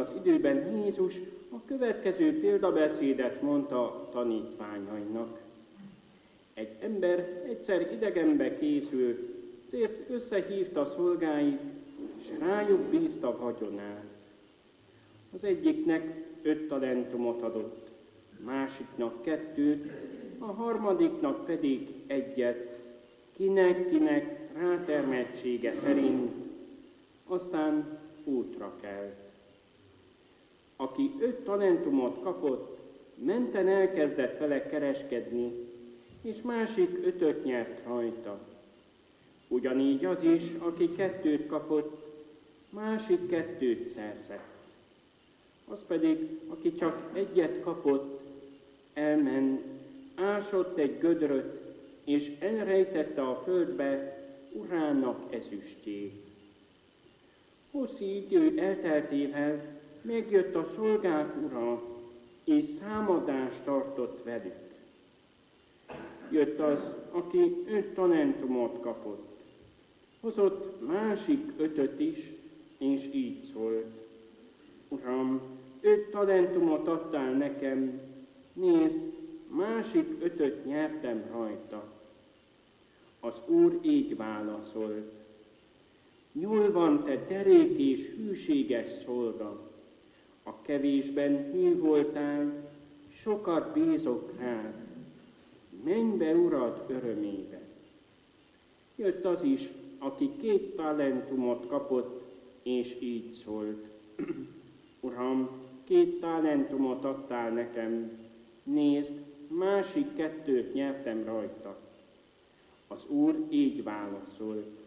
az időben Jézus a következő példabeszédet mondta tanítványainak. Egy ember egyszer idegenbe készült, ezért összehívta szolgáit, és rájuk bízta vagyonát. Az egyiknek öt talentumot adott, másiknak kettőt, a harmadiknak pedig egyet, kinek-kinek rátermettsége szerint, aztán útra kelt. Aki öt talentumot kapott, menten elkezdett vele kereskedni, és másik ötöt nyert rajta. Ugyanígy az is, aki kettőt kapott, másik kettőt szerzett. Az pedig, aki csak egyet kapott, elment, ásott egy gödröt, és elrejtette a földbe urának ezüstjét. Hosszú idő elteltével megjött a szolgák ura, és számadást tartott velük. Jött az, aki öt talentumot kapott. Hozott másik ötöt is, és így szólt. Uram, öt talentumot adtál nekem, nézd, másik ötöt nyertem rajta. Az Úr így válaszolt. Jól van, te derék és hűséges szolga. A kevésben hű voltál, sokat bízok rád. Menj be, Urad, örömébe. Jött az is, aki két talentumot kapott, és így szólt. Uram, két talentumot adtál nekem, nézd, másik kettőt nyertem rajta. Az Úr így válaszolt.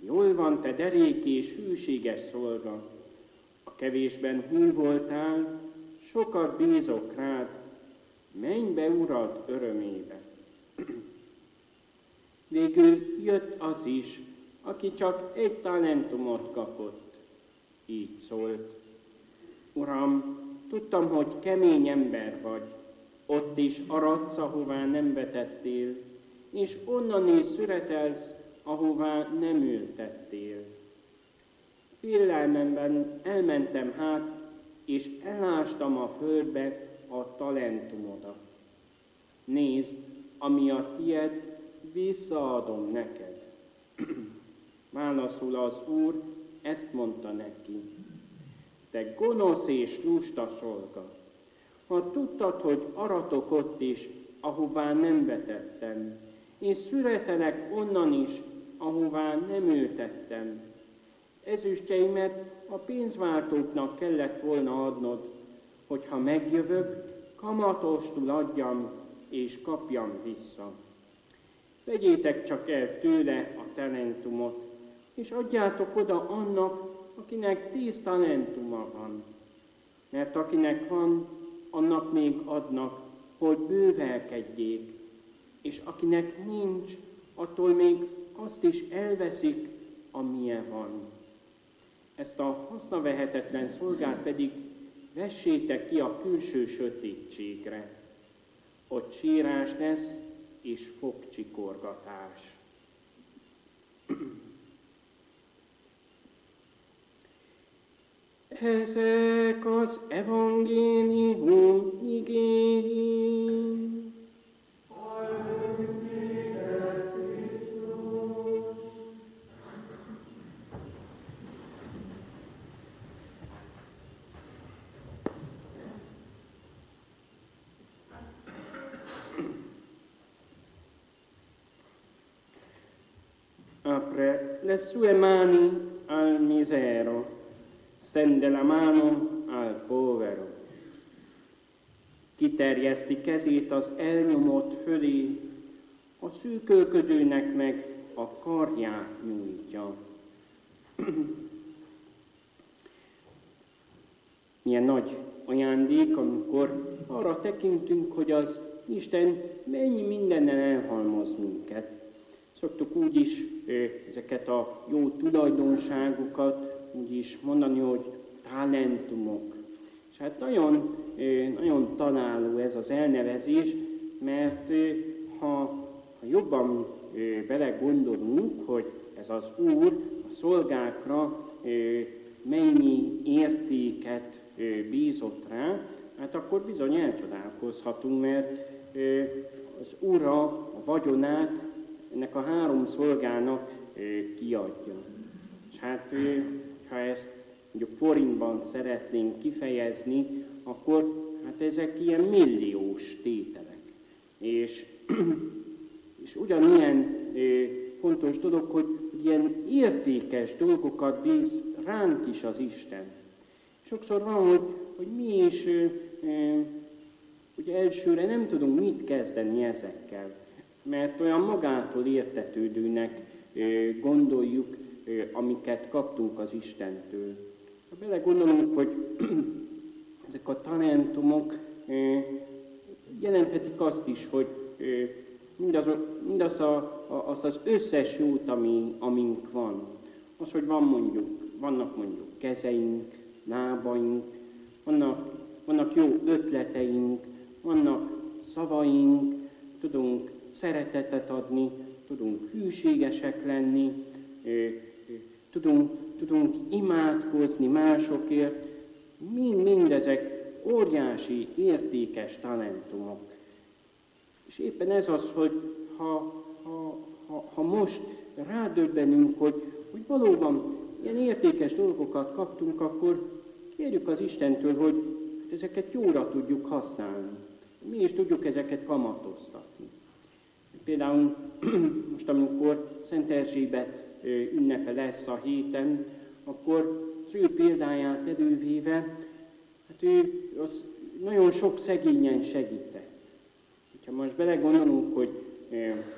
Jól van, te derék és hűséges szolga. Kevésben hű voltál, sokat bízok rád, menj be, Urad, örömébe. Végül jött az is, aki csak egy talentumot kapott. Így szólt. Uram, tudtam, hogy kemény ember vagy, ott is aradsz, ahová nem vetettél, és onnan is szüretelsz, ahová nem ültettél. Félelmemben elmentem hát, és elástam a földbe a talentumodat. Nézd, ami a tied, visszaadom neked. Válaszul az Úr, ezt mondta neki. Te gonosz és lusta szolga, ha tudtad, hogy aratok ott is, ahová nem vetettem, és születelek onnan is, ahová nem ültettem. Ezüstjeimet a pénzváltóknak kellett volna adnod, hogyha megjövök, kamatostul adjam és kapjam vissza. Vegyétek csak el tőle a talentumot, és adjátok oda annak, akinek tíz talentuma van. Mert akinek van, annak még adnak, hogy bővelkedjék, és akinek nincs, attól még azt is elveszik, amilyen van. Ezt a hasznavehetetlen szolgát pedig vessétek ki a külső sötétségre. Ott sírás lesz és fogcsikorgatás. Ezek az evangélium igény. Apre le sue mani al misero stende la mano al povero. Kiterjeszti kezét az elnyomott fölé, a szűkölködőnek meg a karját nyújtja. Milyen nagy ajándék, amikor arra tekintünk, hogy az Isten mennyi mindennel elhalmoz minket. Szoktuk úgy is ezeket a jó tulajdonságokat úgy is mondani, hogy talentumok. És hát nagyon, nagyon találó ez az elnevezés, mert ha, ha jobban belegondolunk, hogy ez az Úr a szolgákra mennyi értéket bízott rá, hát akkor bizony elcsodálkozhatunk, mert az Ura a vagyonát ennek a három szolgának kiadja. És hát ha ezt mondjuk forintban szeretnénk kifejezni, akkor hát ezek ilyen milliós tételek. És, és ugyanilyen fontos dolog, hogy ilyen értékes dolgokat bíz ránk is az Isten. Sokszor van, hogy, hogy mi is ugye elsőre nem tudunk mit kezdeni ezekkel, mert olyan magától értetődőnek gondoljuk, amiket kaptunk az Istentől. Ha belegondolunk, hogy ezek a talentumok jelenthetik azt is, hogy mindaz, mindaz a, a, az összes jót, ami, amink van. Az, hogy van mondjuk, vannak mondjuk kezeink, lábaink, vannak, vannak jó ötleteink, vannak szavaink, tudunk szeretetet adni, tudunk hűségesek lenni, tudunk, tudunk imádkozni másokért, mind, mindezek óriási, értékes talentumok. És éppen ez az, hogy ha, ha, ha, ha most rádöbbenünk, hogy, hogy valóban ilyen értékes dolgokat kaptunk, akkor kérjük az Istentől, hogy ezeket jóra tudjuk használni. Mi is tudjuk ezeket kamatoztatni. Például most, amikor Szent Erzsébet ünnepe lesz a héten, akkor az ő példáját elővéve, hát ő az nagyon sok szegényen segített. Ha most belegondolunk, hogy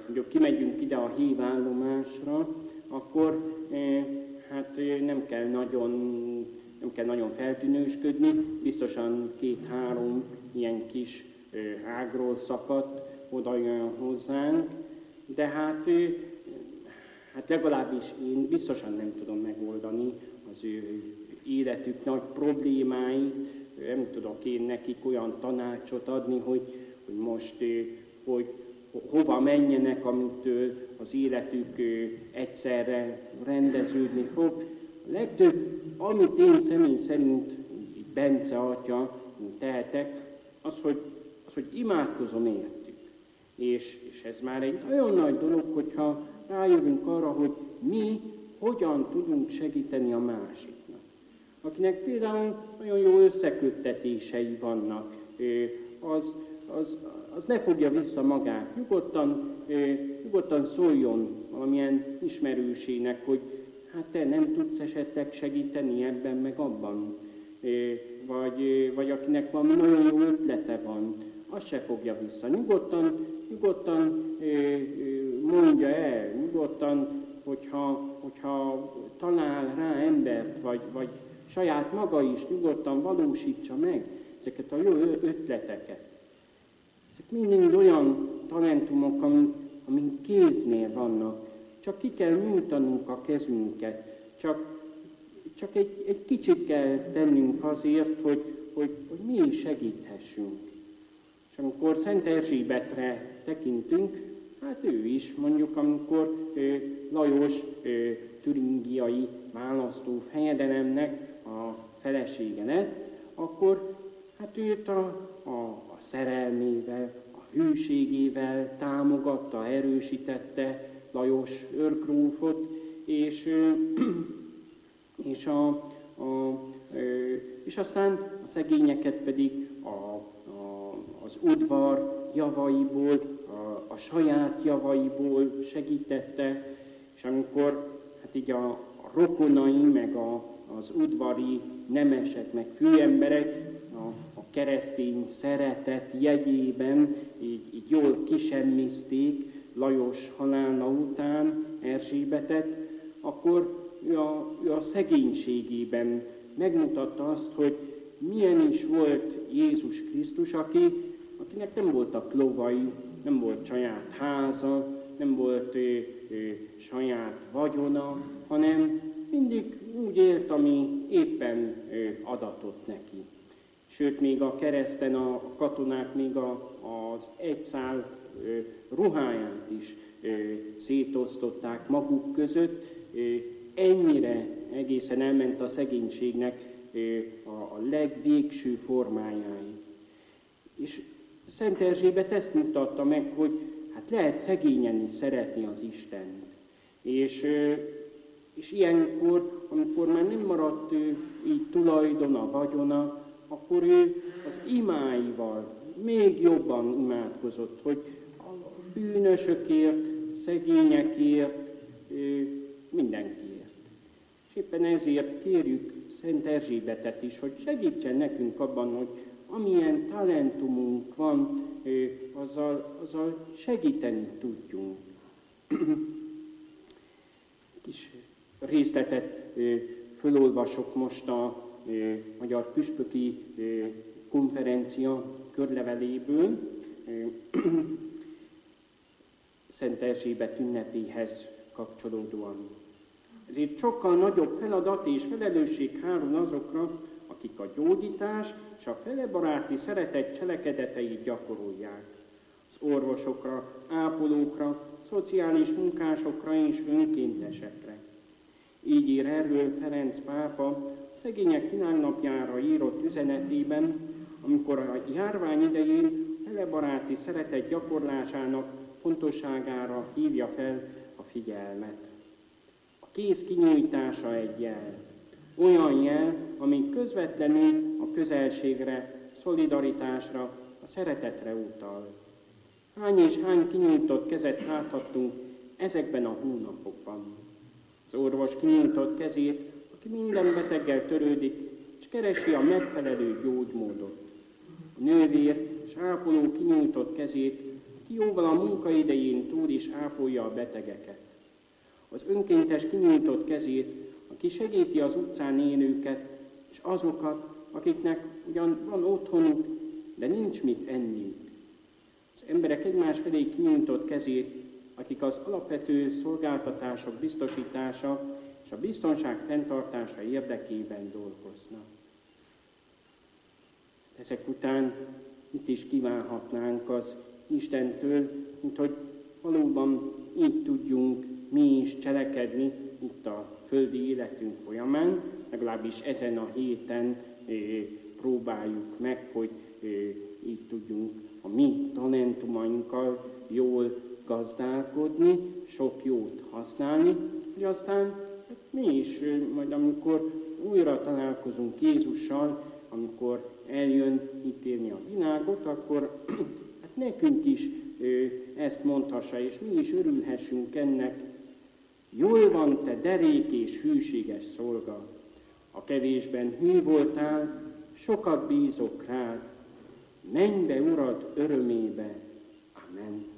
mondjuk kimegyünk ide a hívállomásra, akkor hát nem kell nagyon, nem kell nagyon feltűnősködni, biztosan két-három ilyen kis ágról szakadt oda jön hozzánk, de hát, hát legalábbis én biztosan nem tudom megoldani az ő életük nagy problémáit, nem tudok én nekik olyan tanácsot adni, hogy, hogy most hogy hova menjenek, amitől az életük egyszerre rendeződni fog. A legtöbb, amit én személy szerint, így Bence atya, tehetek, az, hogy, az, hogy imádkozom értük. És, és ez már egy nagyon nagy dolog, hogyha rájövünk arra, hogy mi hogyan tudunk segíteni a másiknak. Akinek például nagyon jó összeköttetései vannak, az, az, az ne fogja vissza magát. Nyugodtan, nyugodtan szóljon valamilyen ismerősének, hogy hát te nem tudsz esetleg segíteni ebben meg abban. Vagy, vagy akinek valami nagyon jó ötlete van, az se fogja vissza. Nyugodtan, nyugodtan mondja el, nyugodtan, hogyha, hogyha talál rá embert, vagy, vagy saját maga is nyugodtan valósítsa meg ezeket a jó ötleteket. Ezek mind-mind olyan talentumok, amik, amik kéznél vannak. Csak ki kell nyújtanunk a kezünket. Csak, csak egy, egy kicsit kell tennünk azért, hogy, hogy, hogy mi is segíthessünk. És amikor Szent Erzsébetre tekintünk, hát ő is, mondjuk amikor ö, Lajos ö, türingiai választó fejedelemnek a felesége lett, akkor hát őt a, a, a szerelmével, a hűségével támogatta, erősítette Lajos őrgrófot, és, és, a, a, és aztán a szegényeket pedig a, a, az udvar javaiból, a, saját javaiból segítette, és amikor hát így a, a rokonai, meg a, az udvari nemesek, meg főemberek a, a keresztény szeretet jegyében így, így jól kisemmizték Lajos halála után Erzsébetet, akkor ő a, ő a szegénységében megmutatta azt, hogy milyen is volt Jézus Krisztus, aki, akinek nem voltak lovai, nem volt saját háza, nem volt ö, ö, saját vagyona, hanem mindig úgy élt, ami éppen adatott neki. Sőt, még a kereszten a katonák még a, az egyszál ruháját is szétosztották maguk között. Ennyire egészen elment a szegénységnek a legvégső formájáig. És Szent Erzsébet ezt mutatta meg, hogy hát lehet szegényen is szeretni az Istent. És, és ilyenkor, amikor már nem maradt ő így tulajdona, vagyona, akkor ő az imáival még jobban imádkozott, hogy a bűnösökért, szegényekért, mindenkiért. És éppen ezért kérjük Szent Erzsébetet is, hogy segítsen nekünk abban, hogy amilyen talentumunk van, azzal, azzal segíteni tudjunk. Kis részletet fölolvasok most a Magyar Püspöki Konferencia körleveléből, Szent Erzsébet ünnepéhez kapcsolódóan. Ezért sokkal nagyobb feladat és felelősség hárul azokra, akik a gyógyítás és a felebaráti szeretet cselekedeteit gyakorolják. Az orvosokra, ápolókra, szociális munkásokra és önkéntesekre. Így ír erről Ferenc pápa szegények világnapjára írott üzenetében, amikor a járvány idején felebaráti szeretet gyakorlásának fontosságára hívja fel a figyelmet. A kéz kinyújtása egy jel, olyan jel, ami közvetlenül a közelségre, szolidaritásra, a szeretetre utal. Hány és hány kinyújtott kezet láthattunk ezekben a hónapokban. Az orvos kinyújtott kezét, aki minden beteggel törődik, és keresi a megfelelő gyógymódot. A nővér és ápoló kinyújtott kezét, ki jóval a munkaidején túl is ápolja a betegeket. Az önkéntes kinyújtott kezét, aki segíti az utcán élőket, és azokat, akiknek ugyan van otthonuk, de nincs mit enniük. Az emberek egymás felé kinyújtott kezét, akik az alapvető szolgáltatások biztosítása és a biztonság fenntartása érdekében dolgoznak. Ezek után mit is kívánhatnánk az Istentől, mint hogy valóban így tudjunk mi is cselekedni itt a földi életünk folyamán, legalábbis ezen a héten próbáljuk meg, hogy így tudjunk a mi talentumainkkal jól gazdálkodni, sok jót használni, hogy aztán mi is, majd amikor újra találkozunk Jézussal, amikor eljön ítélni a világot, akkor hát nekünk is ezt mondhassa, és mi is örülhessünk ennek. Jól van, te derék és hűséges szolga. A kevésben hű voltál, sokat bízok rád. Menj be, Urad, örömébe. Amen.